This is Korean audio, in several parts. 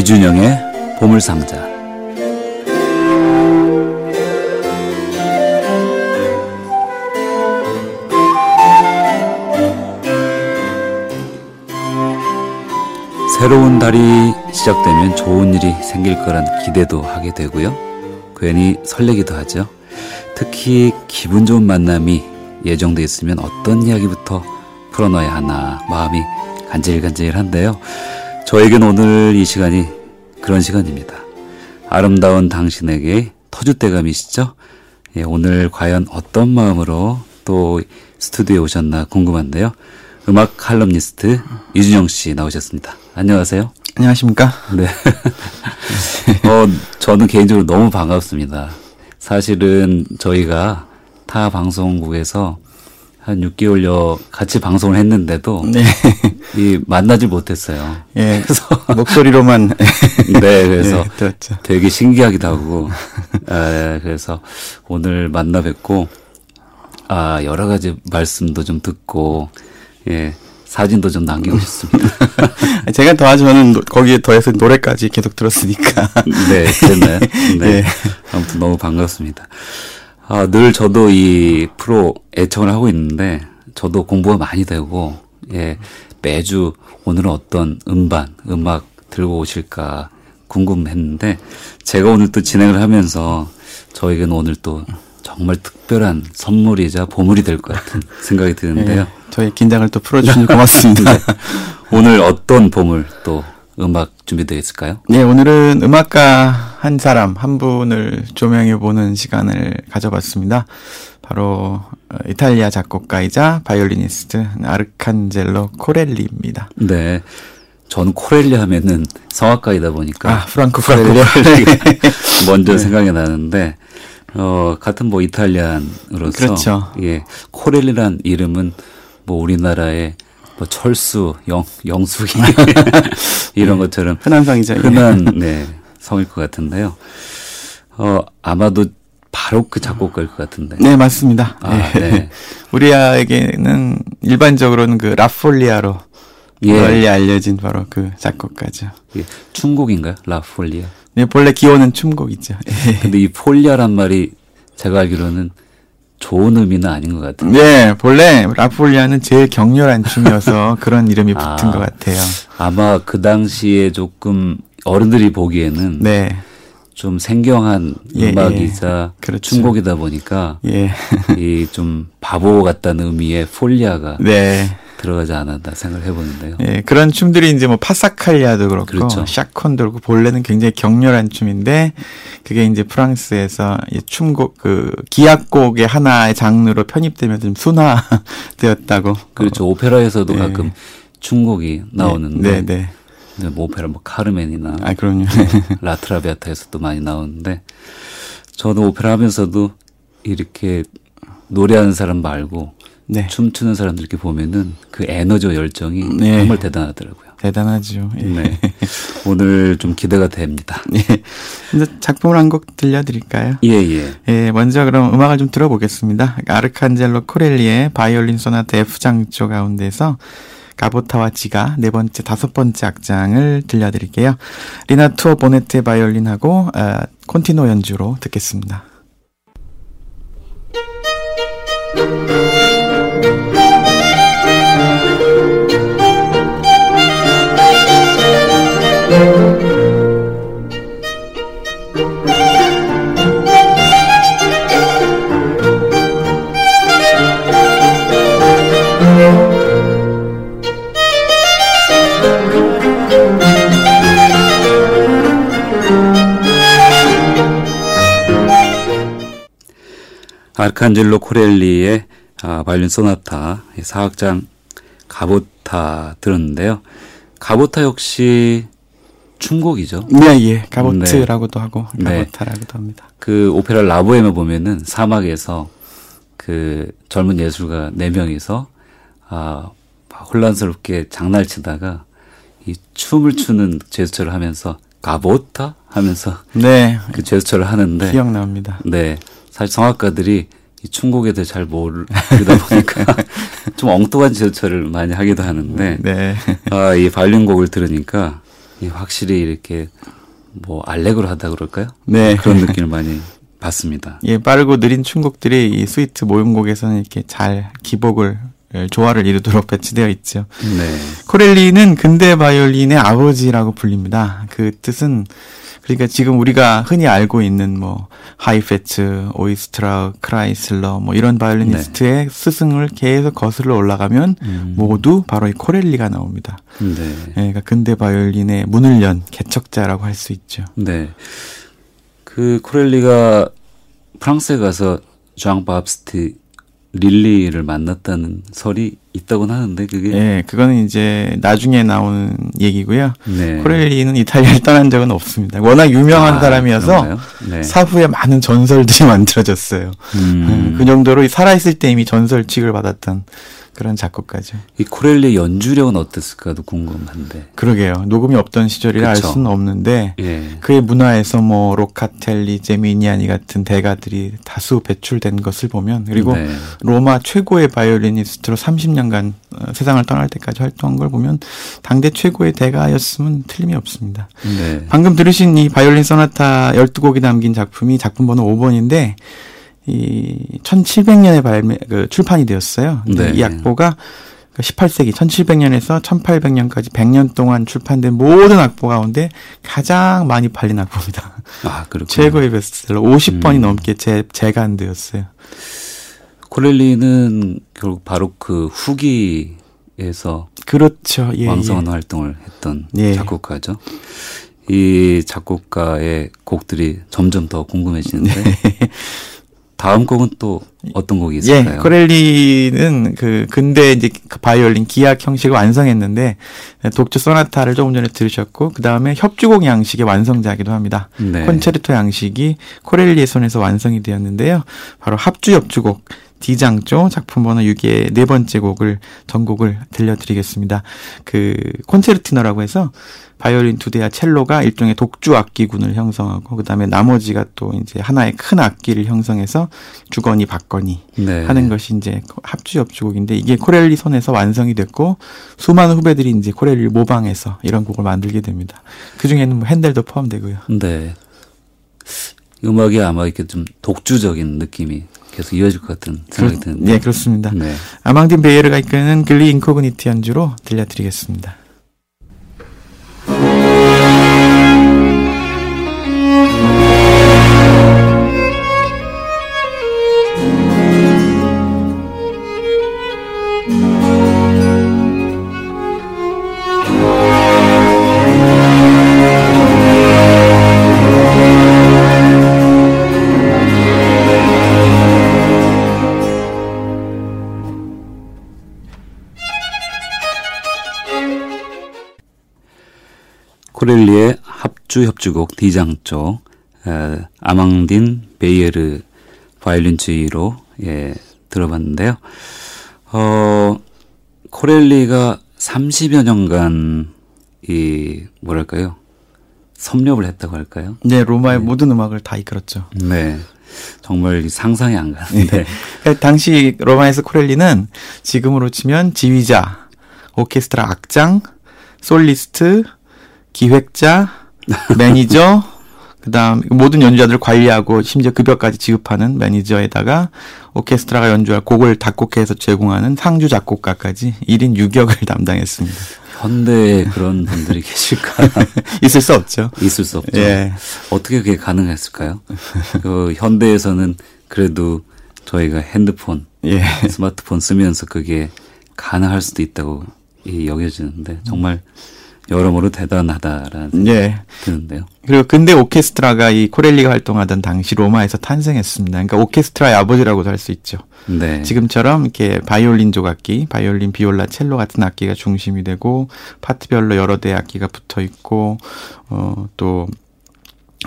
이준영의 보물상자 새로운 달이 시작되면 좋은 일이 생길 거란 기대도 하게 되고요. 괜히 설레기도 하죠. 특히 기분 좋은 만남이 예정돼 있으면 어떤 이야기부터 풀어놔야 하나 마음이 간질간질한데요. 저에겐 오늘 이 시간이 그런 시간입니다. 아름다운 당신에게 터줏대감이시죠? 예, 오늘 과연 어떤 마음으로 또 스튜디오에 오셨나 궁금한데요. 음악 칼럼니스트 이준영 씨 나오셨습니다. 안녕하세요. 안녕하십니까? 네. 어, 저는 개인적으로 너무 반갑습니다. 사실은 저희가 타 방송국에서 한 6개월여 같이 방송을 했는데도 네. 이 만나질 못했어요. 예. 그래서 목소리로만 네, 그래서 예. 되게 신기하기도 하고 에, 그래서 오늘 만나 뵙고 아, 여러 가지 말씀도 좀 듣고 예. 사진도 좀 남기고 싶습니다. 제가 더하지 저는 노- 거기에 더해서 노래까지 계속 들었으니까. 네, 됐나요? 네. 예. 아무튼 너무 반갑습니다. 아, 늘 저도 이 프로 애청을 하고 있는데, 저도 공부가 많이 되고, 예, 매주 오늘은 어떤 음반, 음악 들고 오실까 궁금했는데, 제가 오늘 또 진행을 하면서 저에게는 오늘 또 정말 특별한 선물이자 보물이 될 것 같은 생각이 드는데요. 예, 저희 긴장을 또 풀어주시니 고맙습니다. 네. 오늘 어떤 보물 또 음악 준비되어 있을까요? 네, 오늘은 음악가 한 사람, 한 분을 조명해 보는 시간을 가져봤습니다. 바로 어, 이탈리아 작곡가이자 바이올리니스트 아르칸젤로 코렐리입니다. 네. 저는 코렐리 하면은 성악가이다 보니까 아, 코렐리가 코렐리. 먼저 네. 생각이 나는데 어 같은 뭐 이탈리안으로서 그렇죠. 예 코렐리란 이름은 뭐 우리나라의 뭐 철수 영 영숙이 이런 것처럼 흔한 성이죠. 예. 흔한 네 성일 것 같은데요. 어 아마도 바로크 작곡가일 것 같은데. 네, 맞습니다. 아, 예. 네. 우리에게는 일반적으로는 그 라폴리아로 예. 널리 알려진 바로 그 작곡가죠. 예. 춤곡인가요? 라폴리아. 네, 본래 기원은 춤곡이죠. 예. 근데 이 폴리아란 말이 제가 알기로는 좋은 의미는 아닌 것 같아요. 네, 본래 라폴리아는 제일 격렬한 춤이어서 그런 이름이 붙은 아. 것 같아요. 아마 그 당시에 조금 어른들이 보기에는 네, 좀 생경한 예, 음악이자 예. 그렇죠. 춤곡이다 보니까 예, 이좀 바보 같다는 의미의 폴리아가 네, 들어가지 않았나 생각을 해보는데요. 예, 그런 춤들이 이제 뭐 파사칼리아도 그렇고 그렇죠. 샤콘도 그렇고 본래는 굉장히 격렬한 춤인데 그게 이제 프랑스에서 이 춤곡 그 기악곡의 하나의 장르로 편입되면서 좀 순화되었다고. 그렇죠. 오페라에서도 예. 가끔 춤곡이 나오는데 네, 네. 이제 뭐 오페라 뭐 카르멘이나 아, 그럼요. 라트라비아타에서도 많이 나오는데 저도 오페라 하면서도 이렇게 노래하는 사람 말고 네. 춤추는 사람들 이렇게 보면은 그 에너지와 열정이 네. 정말 대단하더라고요. 대단하죠. 예. 네. 오늘 좀 기대가 됩니다. 예. 작품을 한 곡 들려드릴까요? 예, 예. 예, 먼저 그럼 음악을 좀 들어보겠습니다. 아르칸젤로 코렐리의 바이올린 소나타 F장조 가운데서 가보타와 지가 네 번째, 다섯 번째 악장을 들려드릴게요. 리나투어 보네테 바이올린하고 어, 콘티노 연주로 듣겠습니다. 아르칸젤로 코렐리의 아, 바이올린 소나타 사악장 가보타 들었는데요. 가보타 역시 춤곡이죠. 네, 예. 가보트라고도 하고 네. 가보타라고도 합니다. 그 오페라 라보엠에 보면은 사막에서 그 젊은 예술가 네 명이서 아 혼란스럽게 장난치다가 이 춤을 추는 제스처를 하면서 가보타 하면서 네, 그 제스처를 하는데 기억납니다. 네 사실 성악가들이 이 춤곡에 대해 잘 모르다 보니까 좀 엉뚱한 제스처를 많이 하기도 하는데 네. 아 이 바이올린 곡을 들으니까 확실히 이렇게 뭐 알렉으로 하다 그럴까요? 네. 그런 느낌을 많이 받습니다. 예, 빠르고 느린 춤곡들이 이 스위트 모음곡에서는 이렇게 잘 기복을 예, 조화를 이루도록 배치되어 있죠. 네. 코렐리는 근대 바이올린의 아버지라고 불립니다. 그 뜻은 그러니까 지금 우리가 흔히 알고 있는 뭐 하이페츠, 오이스트라흐, 크라이슬러 뭐 이런 바이올리니스트의 네. 스승을 계속 거슬러 올라가면 음. 모두 바로 이 코렐리가 나옵니다. 네. 네. 그러니까 근대 바이올린의 문을 연 개척자라고 할 수 있죠. 네. 그 코렐리가 프랑스에 가서 장 밥티스트 륄리를 만났다는 설이 있다고는 하는데 그게 예, 그거는 이제 나중에 나오는 얘기고요. 네. 코렐리는 이탈리아를 떠난 적은 없습니다. 워낙 유명한 아, 사람이어서 네. 사후에 많은 전설들이 만들어졌어요. 음. 그 정도로 살아있을 때 이미 전설 취급을 받았던 그런 작곡가죠. 이 코렐리 연주력은 어땠을까도 궁금한데. 그러게요. 녹음이 없던 시절이라 그쵸? 알 수는 없는데 예. 그의 문하에서 뭐 로카텔리, 제미니아니 같은 대가들이 다수 배출된 것을 보면 그리고 네. 로마 최고의 바이올리니스트로 30년간 어, 세상을 떠날 때까지 활동한 걸 보면 당대 최고의 대가였음은 틀림이 없습니다. 네. 방금 들으신 이 바이올린 소나타 12곡이 담긴 작품이 작품 번호 5번인데 이 1700년에 발매 그 출판이 되었어요. 네. 이 악보가 18세기 1700년에서 1800년까지 100년 동안 출판된 모든 악보 가운데 가장 많이 팔린 악보입니다. 아, 그렇군요. 최고의 베스트셀러 50번이 음. 넘게 재, 재간되었어요. 콜렐리는 결국 바로 그 후기에서 그렇죠. 예, 왕성한 예. 활동을 했던 예. 작곡가죠. 이 작곡가의 곡들이 점점 더 궁금해지는데 네. 다음 곡은 또 어떤 곡이 있을까요? 예, 코렐리는 그 근대 이제 그 바이올린 기악 형식을 완성했는데 독주 소나타를 조금 전에 들으셨고 그 다음에 협주곡 양식의 완성자기도 합니다. 네. 콘체르토 양식이 코렐리의 손에서 완성이 되었는데요. 바로 합주 협주곡 D장조 작품 번호 6의 네 번째 곡을 전곡을 들려드리겠습니다. 그 콘체르티노라고 해서 바이올린 두 대와 첼로가 일종의 독주 악기군을 형성하고 그다음에 나머지가 또 이제 하나의 큰 악기를 형성해서 주거니 받거니 네. 하는 것이 이제 합주 협주곡인데 이게 코렐리 손에서 완성이 됐고 수많은 후배들이 이제 코렐리를 모방해서 이런 곡을 만들게 됩니다. 그 중에는 뭐 헨델도 포함되고요. 네. 음악이 아마 이렇게 좀 독주적인 느낌이 계속 이어질 것 같은 생각이 드는데. 네, 그렇습니다. 네. 아망딘 베이에르가 이끄는 글리 인코그니티 연주로 들려드리겠습니다. 코렐리의 합주 협주곡 D장조 아망딘 베이에르 바이올린 주의로 예, 들어봤는데요. 어, 코렐리가 30여 년간 이 뭐랄까요? 섭렵을 했다고 할까요? 네, 로마의 네. 모든 음악을 다 이끌었죠. 네. 정말 상상이 안 가는데. 네. 당시 로마에서 코렐리는 지금으로 치면 지휘자, 오케스트라 악장, 솔리스트, 기획자, 매니저, 그다음 모든 연주자들을 관리하고 심지어 급여까지 지급하는 매니저에다가 오케스트라가 연주할 곡을 작곡해서 제공하는 상주 작곡가까지 1인 6역을 담당했습니다. 현대에 그런 분들이 계실까? 있을 수 없죠. 있을 수 없죠. 예. 어떻게 그게 가능했을까요? 그 현대에서는 그래도 저희가 핸드폰, 예. 스마트폰 쓰면서 그게 가능할 수도 있다고 여겨지는데 정말 여러모로 대단하다라는 생각이 예. 드는데요. 그리고 근대 오케스트라가 이 코렐리가 활동하던 당시 로마에서 탄생했습니다. 그러니까 오케스트라의 아버지라고도 할 수 있죠. 네. 지금처럼 이렇게 바이올린 조각기, 바이올린, 비올라, 첼로 같은 악기가 중심이 되고 파트별로 여러 대의 악기가 붙어 있고 어또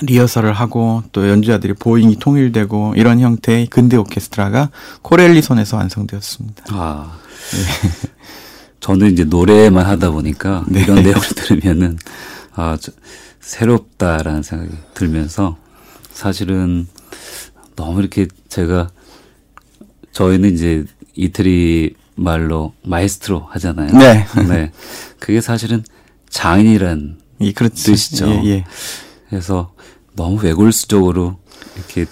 리허설을 하고 또 연주자들이 보잉이 통일되고 이런 형태의 근대 오케스트라가 코렐리 손에서 완성되었습니다. 아. 네. 저는 이제 노래만 하다 보니까 네. 이런 내용을 들으면은 아 저, 새롭다라는 생각이 들면서 사실은 너무 이렇게 제가 저희는 이제 이태리 말로 마에스트로 하잖아요. 네. 네. 그게 사실은 장인이란 예. 뜻이죠. 예, 예. 그래서 너무 외골수적으로 이렇게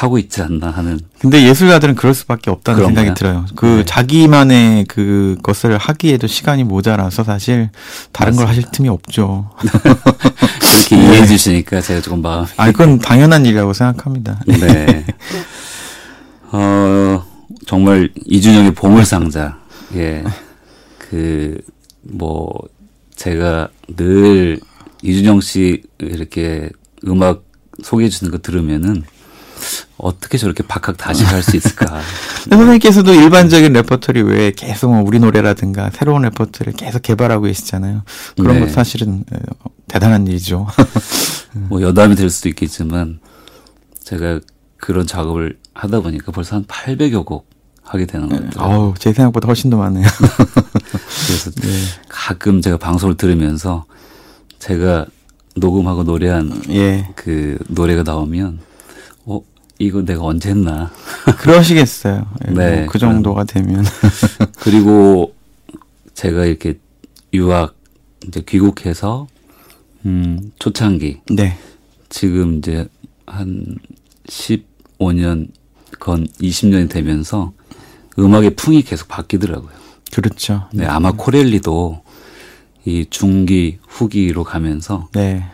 파고 있지 않나 하는. 근데 예술가들은 그럴 수밖에 없다는 그런가요? 생각이 들어요. 그 네. 자기만의 그 것을 하기에도 시간이 모자라서 사실 다른 걸 하실 맞습니다. 틈이 없죠. 그렇게 이해해 주시니까 제가 조금 마음이. 아, 그건 당연한 일이라고 생각합니다. 네. 어, 정말 이준형의 보물상자. 예. 그, 뭐, 제가 늘 이준형 씨 이렇게 음악 소개해 주는 거 들으면은 어떻게 저렇게 박학다식할 수 있을까. 선생님께서도 일반적인 레퍼토리 외에 계속 뭐 우리 노래라든가 새로운 레퍼토리를 계속 개발하고 계시잖아요. 그런 네. 것도 사실은 어, 대단한 일이죠. 뭐 여담이 될 수도 있겠지만 제가 그런 작업을 하다 보니까 벌써 한 800여 곡 하게 되는 것 같아요. 아우, 제 생각보다 훨씬 더 많네요. 그래서 가끔 제가 방송을 들으면서 제가 녹음하고 노래한 예. 그 노래가 나오면 어 이거 내가 언제 했나 그러시겠어요. 예, 네, 뭐그 정도가 되면. 그리고 제가 이렇게 유학 이제 귀국해서 음 초창기 네. 지금 이제 한 15년 건 20년이 되면서 음악의 풍이 계속 바뀌더라고요. 그렇죠. 네, 아마 코렐리도 이 중기 후기로 가면서 네.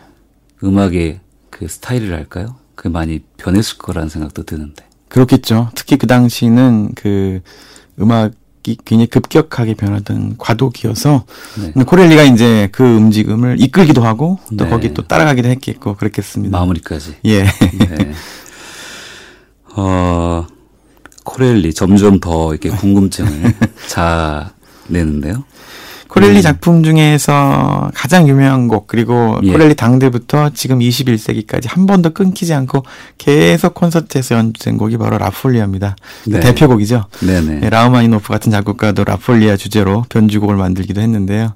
음악의 그 스타일이랄까요? 그게 많이 변했을 거라는 생각도 드는데. 그렇겠죠. 특히 그 당시는 그 음악이 굉장히 급격하게 변하던 과도기여서 네. 코렐리가 이제 그 움직임을 이끌기도 하고 또 네. 거기 또 따라가기도 했겠고 그렇겠습니다. 마무리까지. 예. 네. 어, 코렐리 점점 더 이렇게 궁금증을 자아내는데요. 코렐리 작품 중에서 가장 유명한 곡 그리고 예. 코렐리 당대부터 지금 21세기까지 한 번도 끊기지 않고 계속 콘서트에서 연주된 곡이 바로 라폴리아입니다. 그 네. 대표곡이죠. 네네. 예, 라흐마니노프 같은 작곡가도 라폴리아 주제로 변주곡을 만들기도 했는데요.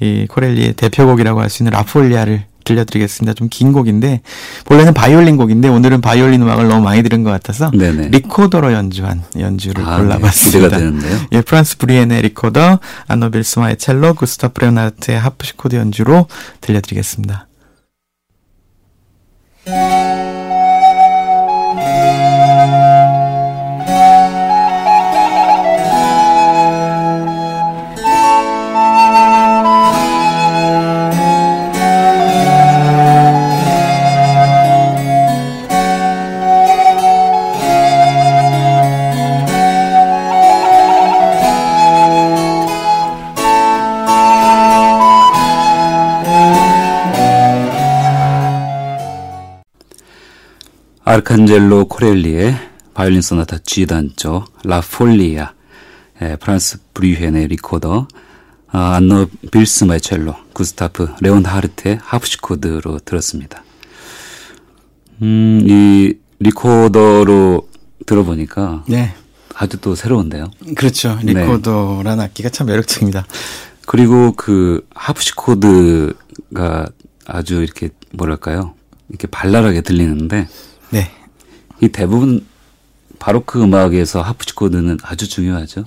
이 코렐리의 대표곡이라고 할 수 있는 라폴리아를 들려드리겠습니다. 좀 긴 곡인데 본래는 바이올린 곡인데 오늘은 바이올린 음악을 너무 많이 들은 것 같아서 네네. 리코더로 연주한 연주를 아, 네. 골라봤습니다. 기대가 되는데요. 예, 프란스 브뤼헨의 리코더, 안너 빌스마의 첼로, 구스타프 레온하르트의 하프시코드 연주로 들려드리겠습니다. 아르칸젤로 코렐리의 바이올린 소나타 G 단조 라폴리아, 예, 프란스 브뤼헨의 리코더, 아, 안너 빌스마의 첼로, 구스타프 레온하르트의 하프시코드로 들었습니다. 음, 이 리코더로 들어보니까 네. 아주 또 새로운데요. 그렇죠. 네. 리코더라는 악기가 참 매력적입니다. 그리고 그 하프시코드가 아주 이렇게 뭐랄까요? 이렇게 발랄하게 들리는데 네. 이 대부분 바로크 음악에서 하프시코드는 아주 중요하죠.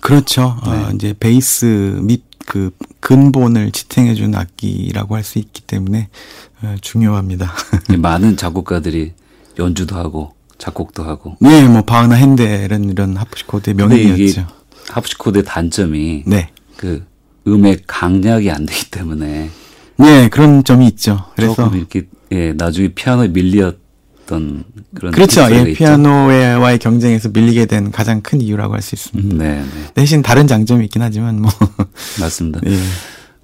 그렇죠. 네. 어, 이제 베이스 및 그 근본을 지탱해주는 악기라고 할 수 있기 때문에 어, 중요합니다. 이 많은 작곡가들이 연주도 하고 작곡도 하고. 네, 뭐 바흐나 핸델은 이런 하프시코드의 이게 명인이었죠. 하프시코드의 단점이 네. 그 음의 강약이 안 되기 때문에 네, 그런 점이 있죠. 그래서 조금 이렇게 예 나중에 피아노에 밀 렸던 그런 그렇죠. 예. 피아노와의 경쟁에서 밀리게 된 가장 큰 이유라고 할 수 있습니다. 음, 네, 네 대신 다른 장점이 있긴 하지만 뭐 맞습니다. 예.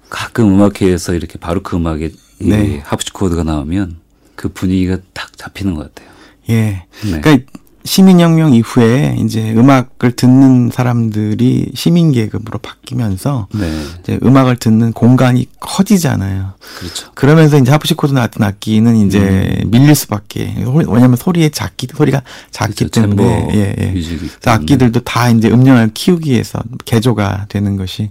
가끔 음악회에서 이렇게 바로크 음악에 이 네. 하프시 코드가 나오면 그 분위기가 탁 잡히는 것 같아요. 예. 네. 그러니까 시민혁명 이후에 이제 음악을 듣는 사람들이 시민 계급으로 바뀌면서 네, 이제 음악을 듣는 공간이 커지잖아요. 그렇죠. 그러면서 이제 하프시코드 같은 악기는 이제 밀릴 수밖에. 왜냐하면 소리의 작기 소리가 작기 음. 그렇죠. 때문에 예, 예. 그래서. 악기들도 다 이제 음량을 키우기 위해서 개조가 되는 것이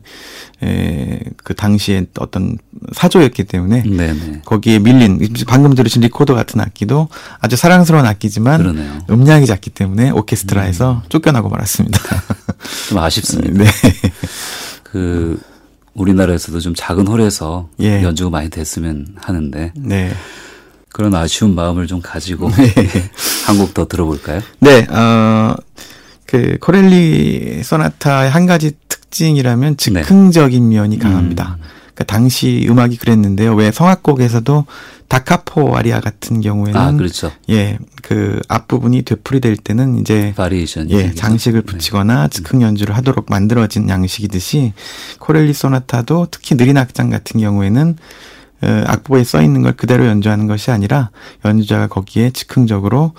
에, 그 당시에 어떤 사조였기 때문에 네, 네. 거기에 밀린 방금 들으신 리코더 같은 악기도 아주 사랑스러운 악기지만 그러네요. 음량이 작기 때문에 오케스트라에서 쫓겨나고 말았습니다. 좀 아쉽습니다. 네. 그 우리나라에서도 좀 작은 홀에서 예. 연주가 많이 됐으면 하는데 네. 그런 아쉬운 마음을 좀 가지고 한곡 더 들어볼까요? 네, 어, 그, 코렐리 소나타의 한 가지 특징이라면 즉흥적인 면이 강합니다. 음. 그러니까 당시 음악이 그랬는데요. 왜 성악곡에서도 다카포 아리아 같은 경우에는 아, 그렇죠. 예, 그 앞부분이 되풀이될 때는 이제 바리에이션. 예, 장식을 붙이거나 즉흥 연주를 하도록 만들어진 양식이듯이 코렐리 소나타도 특히 느린 악장 같은 경우에는 어, 악보에 써 있는 걸 그대로 연주하는 것이 아니라 연주자가 거기에 즉흥적으로 어,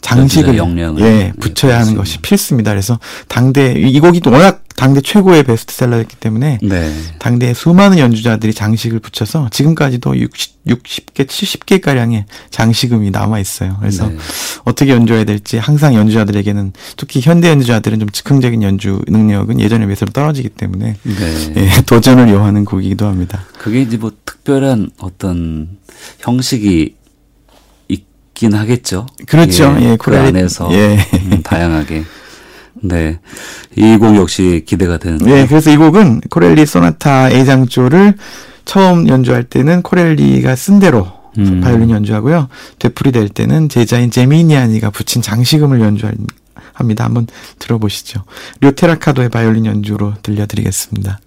장식을 연주자 역량을 예 네, 붙여야 하는. 것이 필수입니다. 그래서 당대 이, 이 곡이 또 워낙 당대 최고의 베스트셀러였기 때문에 네. 당대에 수많은 연주자들이 장식을 붙여서 지금까지도 60, 60개, 70개 가량의 장식음이 남아 있어요. 그래서 네. 어떻게 연주해야 될지 항상 연주자들에게는 특히 현대 연주자들은 좀 즉흥적인 연주 능력은 예전에 비해서 떨어지기 때문에 네. 예, 도전을 요하는 곡이기도 합니다. 그게 이제 뭐 특별한 어떤 형식이 있긴 하겠죠. 그렇죠. 예, 그 코렐리- 안에서 예. 음, 다양하게. 네. 이 곡 역시 기대가 되는데. 예, 그래서 이 곡은 코렐리 소나타 A장조를 처음 연주할 때는 코렐리가 쓴 대로 음. 바이올린 연주하고요. 되풀이 될 때는 제자인 제미니아니가 붙인 장식음을 연주합니다. 한번 들어보시죠. 료테라카도의 바이올린 연주로 들려드리겠습니다.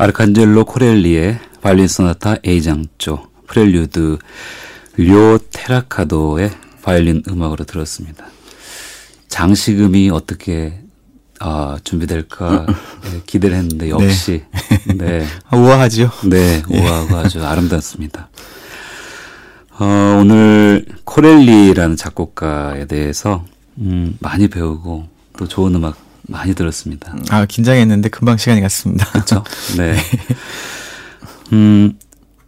아르칸젤로 코렐리의 바이올린 소나타 A장조 프렐류드 료 테라카도의 바이올린 음악으로 들었습니다. 장식음이 어떻게 아, 준비될까 예, 기대를 했는데 역시 네. 아, 우아하죠? 네, 우아하고 아주 아름답습니다. 어, 오늘 코렐리라는 작곡가에 대해서 음, 많이 배우고 또 좋은 음악 많이 들었습니다. 아, 긴장했는데 금방 시간이 갔습니다. 그렇죠? 네. 음,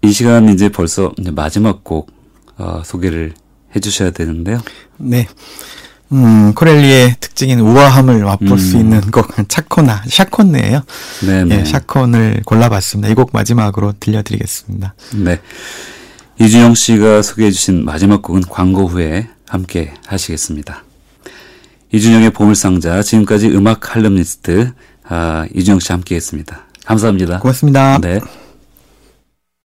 이 시간 이제 벌써 이제 마지막 곡 어, 소개를 해 주셔야 되는데요. 네. 음, 코렐리의 특징인 우아함을 맛볼 수 음. 있는 곡, 차코나, 샤콘네예요 네네. 예, 샤콘을 골라봤습니다. 이 곡 마지막으로 들려드리겠습니다. 네. 이준영 씨가 소개해 주신 마지막 곡은 광고 후에 함께 하시겠습니다. 이준영의 보물상자 지금까지 음악 칼럼니스트 아, 이준영 씨 함께했습니다. 감사합니다. 고맙습니다. 네.